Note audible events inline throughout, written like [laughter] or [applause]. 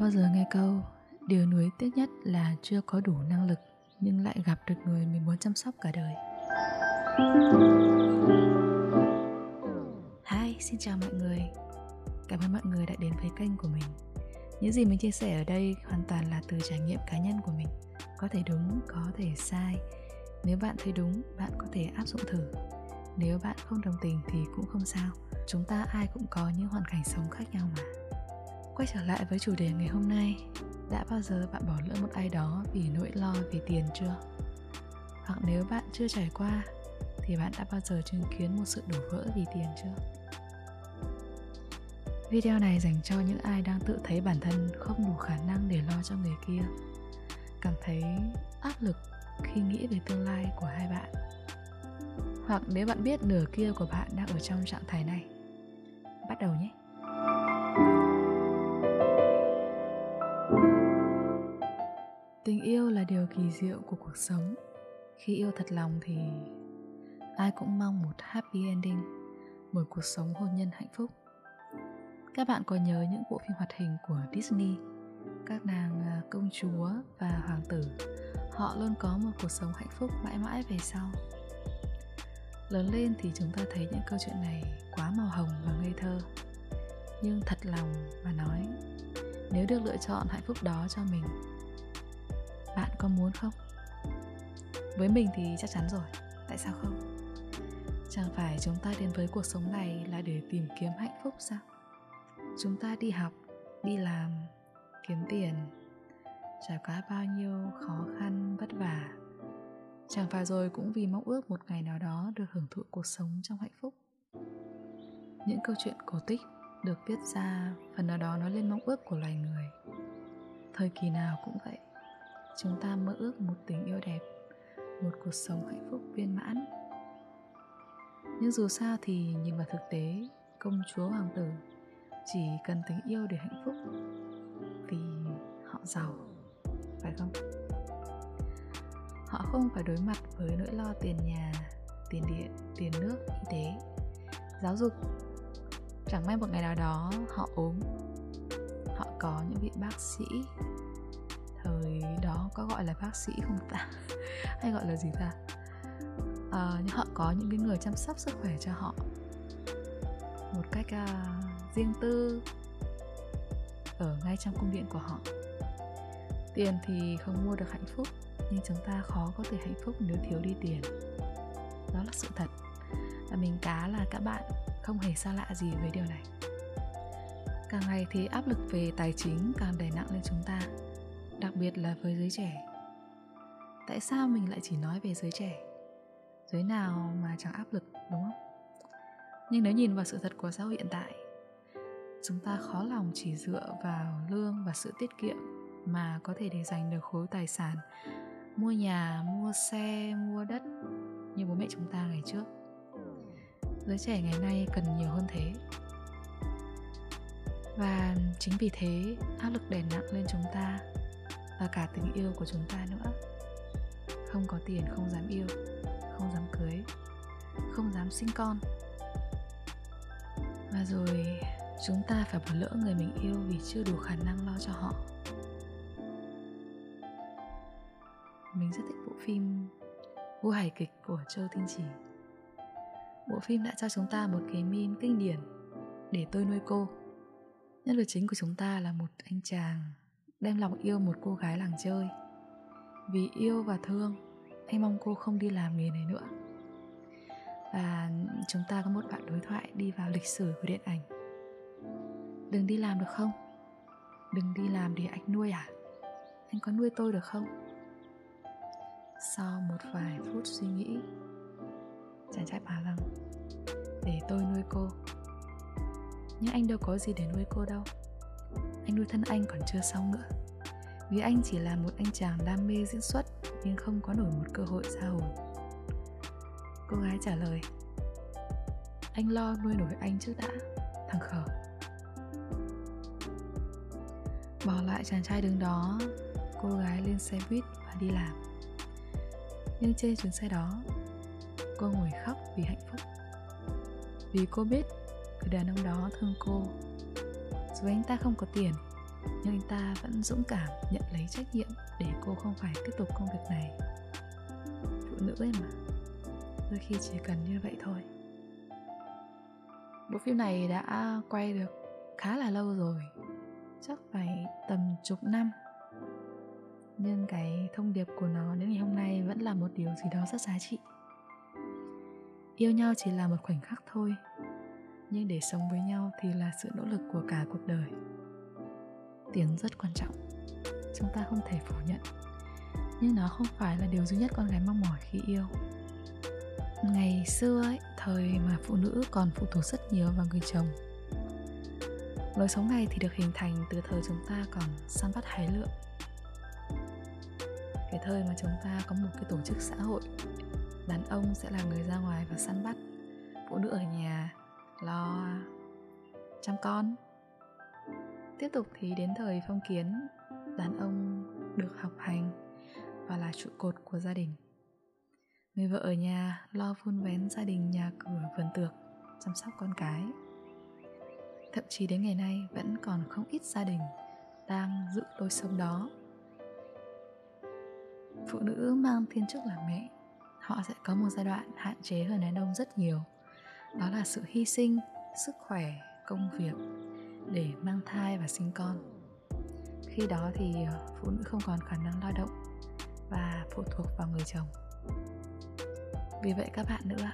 bao giờ nghe câu Điều nuối tiếc nhất là chưa có đủ năng lực Nhưng lại gặp được người mình muốn chăm sóc cả đời Hi, xin chào mọi người. Cảm ơn mọi người đã đến với kênh của mình. Những gì mình chia sẻ ở đây hoàn toàn là từ trải nghiệm cá nhân của mình. Có thể đúng, có thể sai. Nếu bạn thấy đúng, bạn có thể áp dụng thử. Nếu bạn không đồng tình thì cũng không sao. Chúng ta ai cũng có những hoàn cảnh sống khác nhau mà. Quay trở lại với chủ đề ngày hôm nay. Đã bao giờ bạn bỏ lỡ một ai đó vì nỗi lo về tiền chưa? Hoặc nếu bạn chưa trải qua, Thì bạn đã bao giờ chứng kiến một sự đổ vỡ vì tiền chưa? Video này dành cho những ai đang tự thấy bản thân không đủ khả năng để lo cho người kia. Cảm thấy áp lực khi nghĩ về tương lai của hai bạn. Hoặc nếu bạn biết nửa kia của bạn đang ở trong trạng thái này. Bắt đầu nhé! Tình yêu là điều kỳ diệu của cuộc sống. Khi yêu thật lòng thì ai cũng mong một happy ending, một cuộc sống hôn nhân hạnh phúc. Các bạn có nhớ những bộ phim hoạt hình của disney? Các nàng à, công chúa và hoàng tử, họ luôn có một cuộc sống hạnh phúc mãi mãi về sau. Lớn lên thì chúng ta thấy những câu chuyện này quá màu hồng và ngây thơ. Nhưng thật lòng mà nói, nếu được lựa chọn hạnh phúc đó cho mình bạn có muốn không? Với mình thì chắc chắn rồi. Tại sao không? Chẳng phải chúng ta đến với cuộc sống này là để tìm kiếm hạnh phúc sao? Chúng ta đi học, đi làm, kiếm tiền, trải qua bao nhiêu khó khăn, vất vả. Chẳng phải rồi cũng vì mong ước một ngày nào đó được hưởng thụ cuộc sống trong hạnh phúc. Những câu chuyện cổ tích được viết ra, phần nào đó nói lên mong ước của loài người. Thời kỳ nào cũng vậy chúng ta mơ ước một tình yêu đẹp, một cuộc sống hạnh phúc viên mãn. Nhưng dù sao thì nhìn vào thực tế, công chúa hoàng tử chỉ cần tình yêu để hạnh phúc vì họ giàu, phải không? Họ không phải đối mặt với nỗi lo tiền nhà, tiền điện, tiền nước, y tế, giáo dục. Chẳng may một ngày nào đó họ ốm, họ có những vị bác sĩ thời đó có gọi là bác sĩ không ta? [laughs] Hay gọi là gì ta? À, nhưng họ có những cái người chăm sóc sức khỏe cho họ. Một cách à, riêng tư ở ngay trong cung điện của họ. Tiền thì không mua được hạnh phúc nhưng chúng ta khó có thể hạnh phúc nếu thiếu đi tiền. Đó là sự thật. Và mình cá là các bạn không hề xa lạ gì với điều này. Càng ngày thì áp lực về tài chính càng đè nặng lên chúng ta đặc biệt là với giới trẻ. Tại sao mình lại chỉ nói về giới trẻ? Giới nào mà chẳng áp lực, đúng không? Nhưng nếu nhìn vào sự thật của xã hội hiện tại, chúng ta khó lòng chỉ dựa vào lương và sự tiết kiệm mà có thể để dành được khối tài sản, mua nhà, mua xe, mua đất như bố mẹ chúng ta ngày trước. Giới trẻ ngày nay cần nhiều hơn thế. Và chính vì thế, áp lực đè nặng lên chúng ta và cả tình yêu của chúng ta nữa. Không có tiền, không dám yêu, không dám cưới, không dám sinh con. Và rồi, chúng ta phải bỏ lỡ người mình yêu vì chưa đủ khả năng lo cho họ. Mình rất thích bộ phim vua hài kịch của châu tinh trì bộ phim đã cho chúng ta một cái meme kinh điển để tôi nuôi cô. Nhân vật chính của chúng ta là một anh chàng đem lòng yêu một cô gái làng chơi. Vì yêu và thương anh mong cô không đi làm nghề này nữa. Và chúng ta có một đoạn đối thoại đi vào lịch sử của điện ảnh. Đừng đi làm được không? Đừng đi làm để anh nuôi à? Anh có nuôi tôi được không? Sau một vài phút suy nghĩ chàng trai bảo rằng để tôi nuôi cô. Nhưng anh đâu có gì để nuôi cô đâu anh nuôi thân anh còn chưa xong nữa. Vì anh chỉ là một anh chàng đam mê diễn xuất, nhưng không có nổi một cơ hội ra hồn cô gái trả lời, anh lo nuôi nổi anh trước đã, thằng khờ bỏ lại chàng trai đứng đó, cô gái lên xe buýt và đi làm. Nhưng trên chuyến xe đó, cô ngồi khóc vì hạnh phúc. Vì cô biết người đàn ông đó thương cô dù anh ta không có tiền, nhưng anh ta vẫn dũng cảm nhận lấy trách nhiệm để cô không phải tiếp tục công việc này. Phụ nữ ấy mà, đôi khi chỉ cần như vậy thôi. Bộ phim này đã quay được khá là lâu rồi, chắc phải tầm chục năm. Nhưng cái thông điệp của nó đến ngày hôm nay vẫn là một điều gì đó rất giá trị. Yêu nhau chỉ là một khoảnh khắc thôi nhưng để sống với nhau thì là sự nỗ lực của cả cuộc đời. Tiền rất quan trọng. Chúng ta không thể phủ nhận. Nhưng nó không phải là điều duy nhất con gái mong mỏi khi yêu. Ngày xưa ấy, thời mà phụ nữ còn phụ thuộc rất nhiều vào người chồng. Lối sống này thì được hình thành từ thời chúng ta còn săn bắt hái lượm. Cái thời mà chúng ta có một cái tổ chức xã hội, đàn ông sẽ là người ra ngoài và săn bắt, phụ nữ ở nhà lo à. chăm con. Tiếp tục thì đến thời phong kiến, đàn ông được học hành và là trụ cột của gia đình. Người vợ ở nhà lo vun vén gia đình nhà cửa vườn tược, chăm sóc con cái. Thậm chí đến ngày nay vẫn còn không ít gia đình đang giữ lối sống đó. Phụ nữ mang thiên chức là mẹ, họ sẽ có một giai đoạn hạn chế hơn đàn ông rất nhiều đó là sự hy sinh, sức khỏe, công việc để mang thai và sinh con. Khi đó thì ờ, phụ nữ không còn khả năng lao động và phụ thuộc vào người chồng. Vì vậy các bạn nữa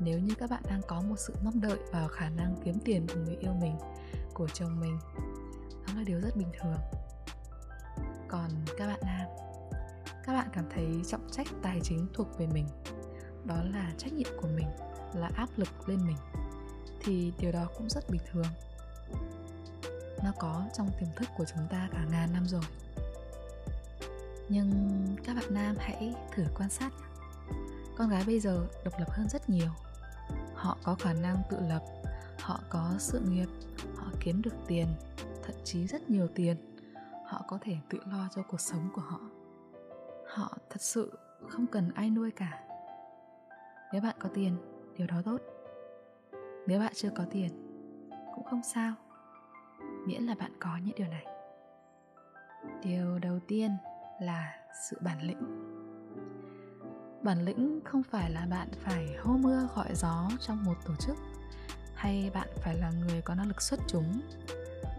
nếu như các bạn đang có một sự mong đợi vào khả năng kiếm tiền của người yêu mình, của chồng mình, đó là điều rất bình thường. Còn các bạn nam, các bạn cảm thấy trọng trách tài chính thuộc về mình, đó là trách nhiệm của mình là áp lực lên mình, thì điều đó cũng rất bình thường. Nó có trong tiềm thức của chúng ta cả ngàn năm rồi. Nhưng các bạn nam hãy thử quan sát con gái bây giờ độc lập hơn rất nhiều. Họ có khả năng tự lập, họ có sự nghiệp, họ kiếm được tiền, thậm chí rất nhiều tiền. Họ có thể tự lo cho cuộc sống của họ. Họ thật sự không cần ai nuôi cả. Nếu bạn có tiền điều đó tốt. Nếu bạn chưa có tiền cũng không sao. Miễn là bạn có những điều này. Điều đầu tiên là sự bản lĩnh. Bản lĩnh không phải là bạn phải hô mưa gọi gió trong một tổ chức hay bạn phải là người có năng lực xuất chúng.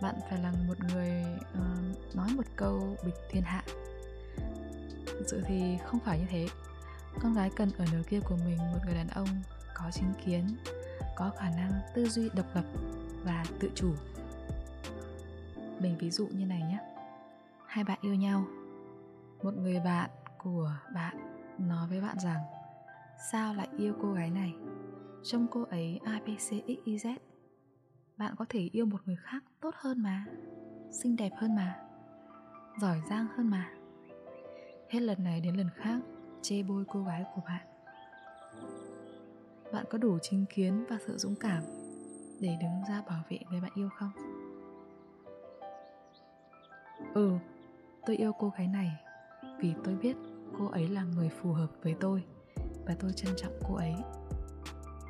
Bạn phải là một người uh, nói một câu bịch thiên hạ. Thực sự thì không phải như thế. Con gái cần ở nửa kia của mình một người đàn ông có chính kiến, có khả năng tư duy độc lập và tự chủ. Mình ví dụ như này nhé. Hai bạn yêu nhau. Một người bạn của bạn nói với bạn rằng, sao lại yêu cô gái này? Trông cô ấy abcxyz bạn có thể yêu một người khác tốt hơn mà, xinh đẹp hơn mà, giỏi giang hơn mà. Hết lần này đến lần khác, chê bôi cô gái của bạn bạn có đủ chính kiến và sự dũng cảm để đứng ra bảo vệ người bạn yêu không? Ừ tôi yêu cô gái này vì tôi biết cô ấy là người phù hợp với tôi và tôi trân trọng cô ấy.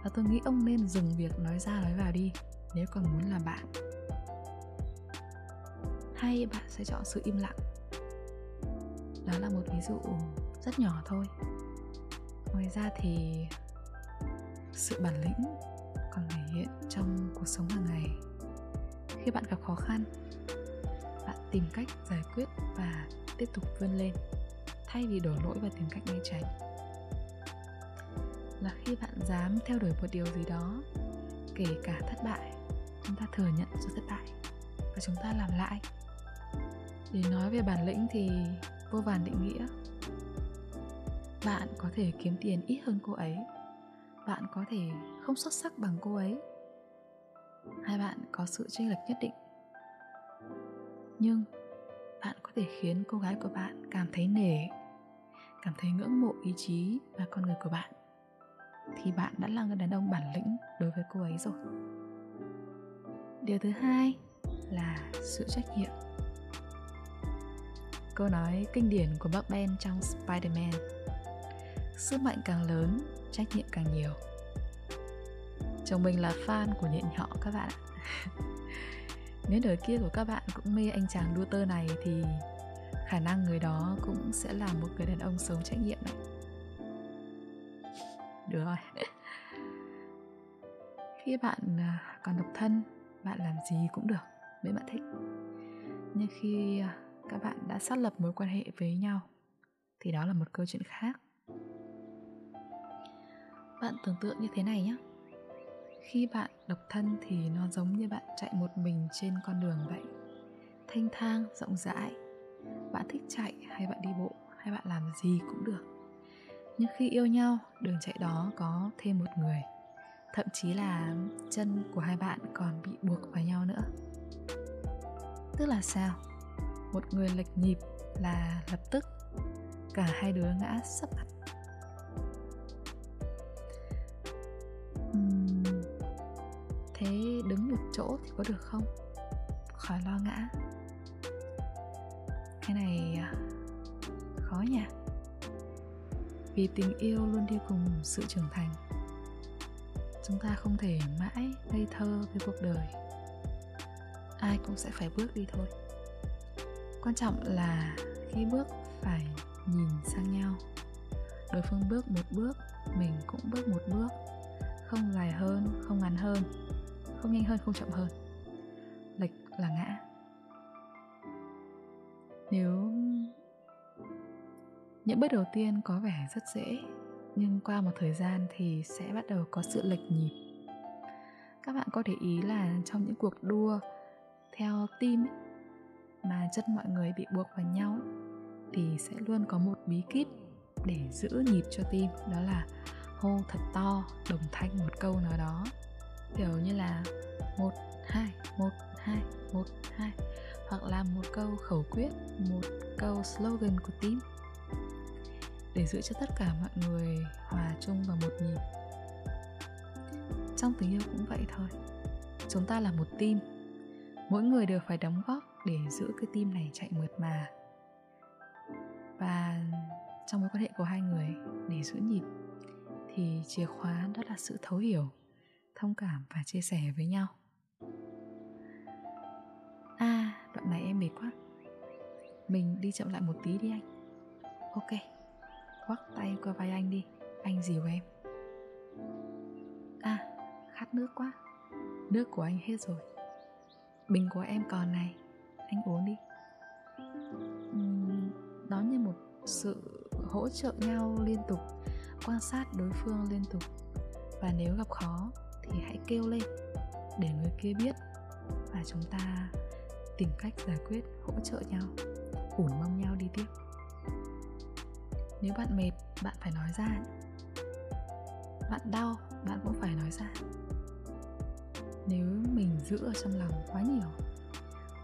Và tôi nghĩ ông nên dừng việc nói ra nói vào đi nếu còn muốn làm bạn. Hay bạn sẽ chọn sự im lặng? Đó là một ví dụ rất nhỏ thôi. Ngoài ra thì sự bản lĩnh còn thể hiện trong cuộc sống hàng ngày. Khi bạn gặp khó khăn, bạn tìm cách giải quyết và tiếp tục vươn lên, thay vì đổ lỗi và tìm cách né tránh. Là khi bạn dám theo đuổi một điều gì đó, kể cả thất bại, chúng ta thừa nhận sự thất bại và chúng ta làm lại. Để nói về bản lĩnh thì vô vàn định nghĩa. Bạn có thể kiếm tiền ít hơn cô ấy bạn có thể không xuất sắc bằng cô ấy. Hai bạn có sự chênh lệch nhất định. Nhưng bạn có thể khiến cô gái của bạn cảm thấy nể, cảm thấy ngưỡng mộ ý chí và con người của bạn, thì bạn đã là người đàn ông bản lĩnh đối với cô ấy rồi. Điều thứ hai là sự trách nhiệm. Câu nói kinh điển của bác Ben trong Spider-Man, sức mạnh càng lớn trách nhiệm càng nhiều. Chồng mình là fan của nhện nhỏ các bạn ạ. [laughs] Nếu đời kia của các bạn cũng mê anh chàng đua tơ này thì khả năng người đó cũng sẽ là một người đàn ông sống trách nhiệm đấy được rồi. [laughs] Khi bạn à, còn độc thân, bạn làm gì cũng được nếu bạn thích. Nhưng khi à, các bạn đã xác lập mối quan hệ với nhau thì đó là một câu chuyện khác bạn tưởng tượng như thế này nhé khi bạn độc thân thì nó giống như bạn chạy một mình trên con đường vậy. Thanh thang, rộng rãi. Bạn thích chạy hay bạn đi bộ hay bạn làm gì cũng được. Nhưng khi yêu nhau, đường chạy đó có thêm một người. Thậm chí là chân của hai bạn còn bị buộc vào nhau nữa. Tức là sao? Một người lệch nhịp là lập tức cả hai đứa ngã sấp mặt. Chỗ thì có được không? Khỏi lo ngã. Cái này à, khó nhỉ? Vì tình yêu luôn đi cùng sự trưởng thành. Chúng ta không thể mãi ngây thơ với cuộc đời. Ai cũng sẽ phải bước đi thôi. Quan trọng là khi bước phải nhìn sang nhau. Đối phương bước một bước, mình cũng bước một bước. Không dài hơn, không ngắn hơn không nhanh hơn không chậm hơn. Lệch là ngã. Nếu những bước đầu tiên có vẻ rất dễ nhưng qua một thời gian thì sẽ bắt đầu có sự lệch nhịp. Các bạn có để ý là trong những cuộc đua theo team ấy, mà chân mọi người bị buộc vào nhau thì sẽ luôn có một bí kíp để giữ nhịp cho tim đó là hô thật to đồng thanh một câu nào đó. Kiểu như khẩu quyết, một câu slogan của team. Để giữ cho tất cả mọi người hòa chung vào một nhịp. Trong tình yêu cũng vậy thôi. Chúng ta là một team. Mỗi người đều phải đóng góp để giữ cái team này chạy mượt mà. Và trong mối quan hệ của hai người, để giữ nhịp, thì chìa khóa đó là sự thấu hiểu, thông cảm và chia sẻ với nhau. À đoạn này em mệt quá mình đi chậm lại một tí đi anh. Ok quắc tay qua vai anh đi. Anh dìu em. À khát nước quá. Nước của anh hết rồi. Bình của em còn này. Anh uống đi. Uhm, nó như một sự hỗ trợ nhau liên tục quan sát đối phương liên tục. Và nếu gặp khó thì hãy kêu lên để người kia biết. Và chúng ta tìm cách giải quyết hỗ trợ nhau ủn mong nhau đi tiếp. Nếu bạn mệt, bạn phải nói ra. Bạn đau, bạn cũng phải nói ra. Nếu mình giữ ở trong lòng quá nhiều,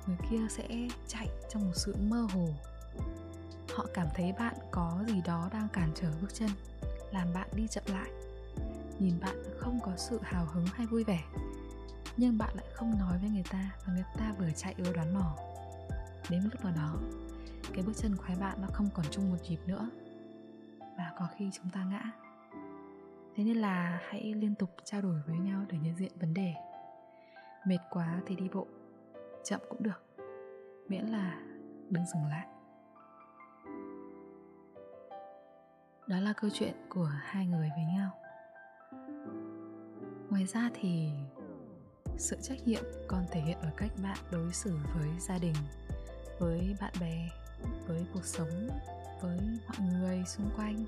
người kia sẽ chạy trong một sự mơ hồ. Họ cảm thấy bạn có gì đó đang cản trở bước chân, làm bạn đi chậm lại. Nhìn bạn không có sự hào hứng hay vui vẻ, nhưng bạn lại không nói với người ta và người ta vừa chạy vừa đoán mò. Đến lúc nào đó cái bước chân của hai bạn nó không còn chung một nhịp nữa và có khi chúng ta ngã. Thế nên là hãy liên tục trao đổi với nhau để nhận diện vấn đề. Mệt quá thì đi bộ, chậm cũng được, miễn là đừng dừng lại. Đó là câu chuyện của hai người với nhau. Ngoài ra thì sự trách nhiệm còn thể hiện ở cách bạn đối xử với gia đình, với bạn bè với cuộc sống, với mọi người xung quanh.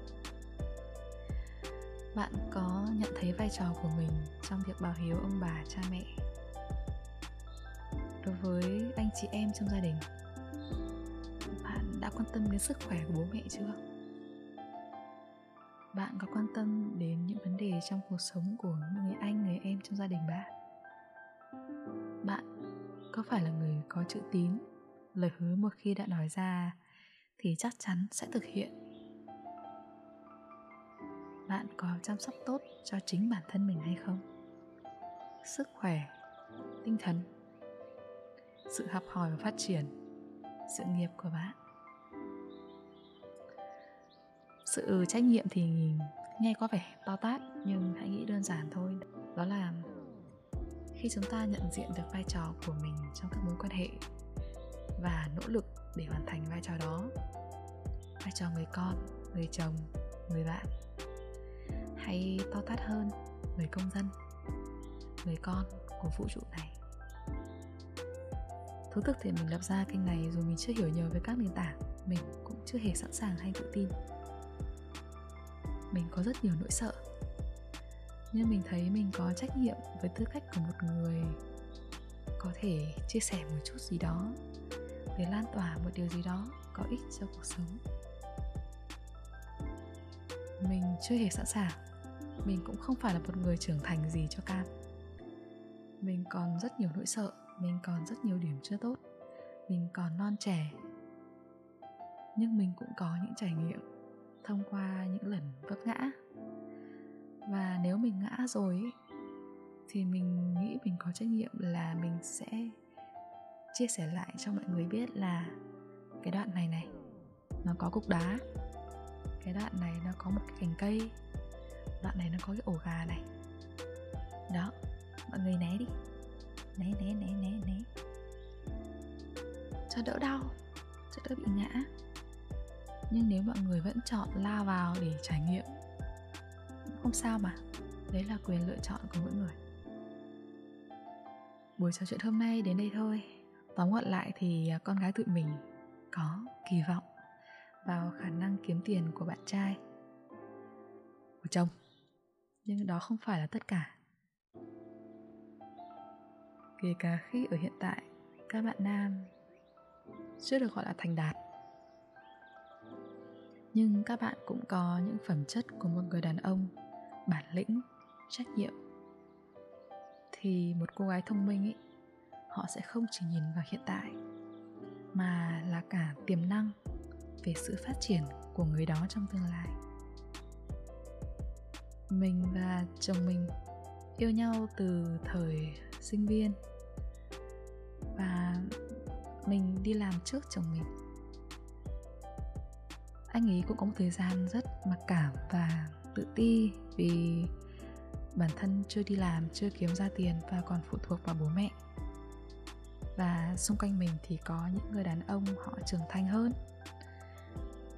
Bạn có nhận thấy vai trò của mình trong việc bảo hiếu ông bà, cha mẹ đối với anh chị em trong gia đình? Bạn đã quan tâm đến sức khỏe của bố mẹ chưa? Bạn có quan tâm đến những vấn đề trong cuộc sống của người anh, người em trong gia đình bạn? Bạn có phải là người có chữ tín lời hứa một khi đã nói ra, thì chắc chắn sẽ thực hiện. Bạn có chăm sóc tốt cho chính bản thân mình hay không? Sức khỏe, tinh thần, sự học hỏi và phát triển, sự nghiệp của bạn. Sự trách nhiệm thì nghe có vẻ to tát, nhưng hãy nghĩ đơn giản thôi. Đó là khi chúng ta nhận diện được vai trò của mình trong các mối quan hệ và nỗ lực để hoàn thành vai trò đó. Vai trò người con, người chồng, người bạn. Hay to tát hơn người công dân, người con của vũ trụ này. Thú thực thì mình lập ra kênh này dù mình chưa hiểu nhiều về các nền tảng, mình cũng chưa hề sẵn sàng hay tự tin. Mình có rất nhiều nỗi sợ, nhưng mình thấy mình có trách nhiệm với tư cách của một người có thể chia sẻ một chút gì đó để lan tỏa một điều gì đó có ích cho cuộc sống. Mình chưa hề sẵn sàng. Mình cũng không phải là một người trưởng thành gì cho cam. Mình còn rất nhiều nỗi sợ, mình còn rất nhiều điểm chưa tốt. Mình còn non trẻ. Nhưng mình cũng có những trải nghiệm thông qua những lần vấp ngã. Và nếu mình ngã rồi thì mình nghĩ mình có trách nhiệm là mình sẽ chia sẻ lại cho mọi người biết là cái đoạn này này, nó có cục đá. Cái đoạn này nó có một cái cành cây. Đoạn này nó có cái ổ gà này. Đó, mọi người né đi. Né né né né né. Cho đỡ đau, cho đỡ bị ngã. Nhưng nếu mọi người vẫn chọn lao vào để trải nghiệm không sao mà. Đấy là quyền lựa chọn của mỗi người. Buổi trò chuyện hôm nay đến đây thôi tóm gọn lại thì à, con gái tụi mình có kỳ vọng vào khả năng kiếm tiền của bạn trai, của chồng. Nhưng đó không phải là tất cả. Kể cả khi ở hiện tại, các bạn nam chưa được gọi là thành đạt. Nhưng các bạn cũng có những phẩm chất của một người đàn ông bản lĩnh, trách nhiệm. Thì một cô gái thông minh ấy họ sẽ không chỉ nhìn vào hiện tại, mà là cả tiềm năng về sự phát triển của người đó trong tương lai. Mình và chồng mình yêu nhau từ thời sinh viên và mình đi làm trước chồng mình. Anh ấy cũng có một thời gian rất mặc cảm và tự ti vì bản thân chưa đi làm, chưa kiếm ra tiền và còn phụ thuộc vào bố mẹ và xung quanh mình thì có những người đàn ông họ trưởng thành hơn.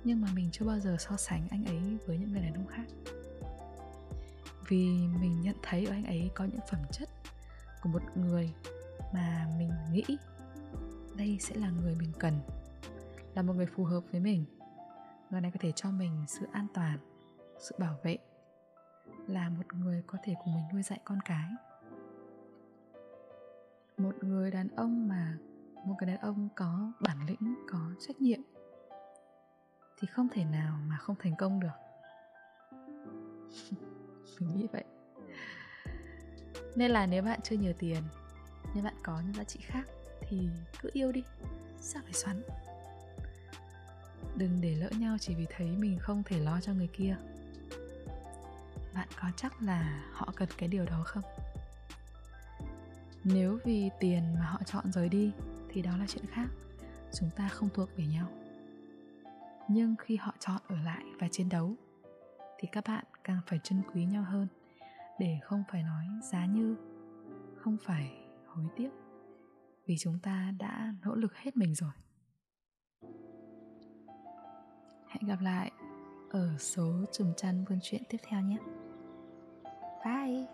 Nhưng mà mình chưa bao giờ so sánh anh ấy với những người đàn ông khác. Vì mình nhận thấy ở anh ấy có những phẩm chất của một người mà mình nghĩ đây sẽ là người mình cần, là một người phù hợp với mình. Người này có thể cho mình sự an toàn, sự bảo vệ, là một người có thể cùng mình nuôi dạy con cái một người đàn ông mà một người đàn ông có bản lĩnh, có trách nhiệm thì không thể nào mà không thành công được. [laughs] Mình nghĩ vậy. Nên là nếu bạn chưa nhiều tiền nhưng bạn có những giá trị khác thì cứ yêu đi sao phải xoắn. Đừng để lỡ nhau chỉ vì thấy mình không thể lo cho người kia. Bạn có chắc là họ cần cái điều đó không? Nếu vì tiền mà họ chọn rời đi, thì đó là chuyện khác. Chúng ta không thuộc về nhau. Nhưng khi họ chọn ở lại và chiến đấu, thì các bạn càng phải trân quý nhau hơn, để không phải nói giá như, không phải hối tiếc, vì chúng ta đã nỗ lực hết mình rồi. Hẹn gặp lại ở số trùm chăn buôn chuyện tiếp theo nhé. Bye!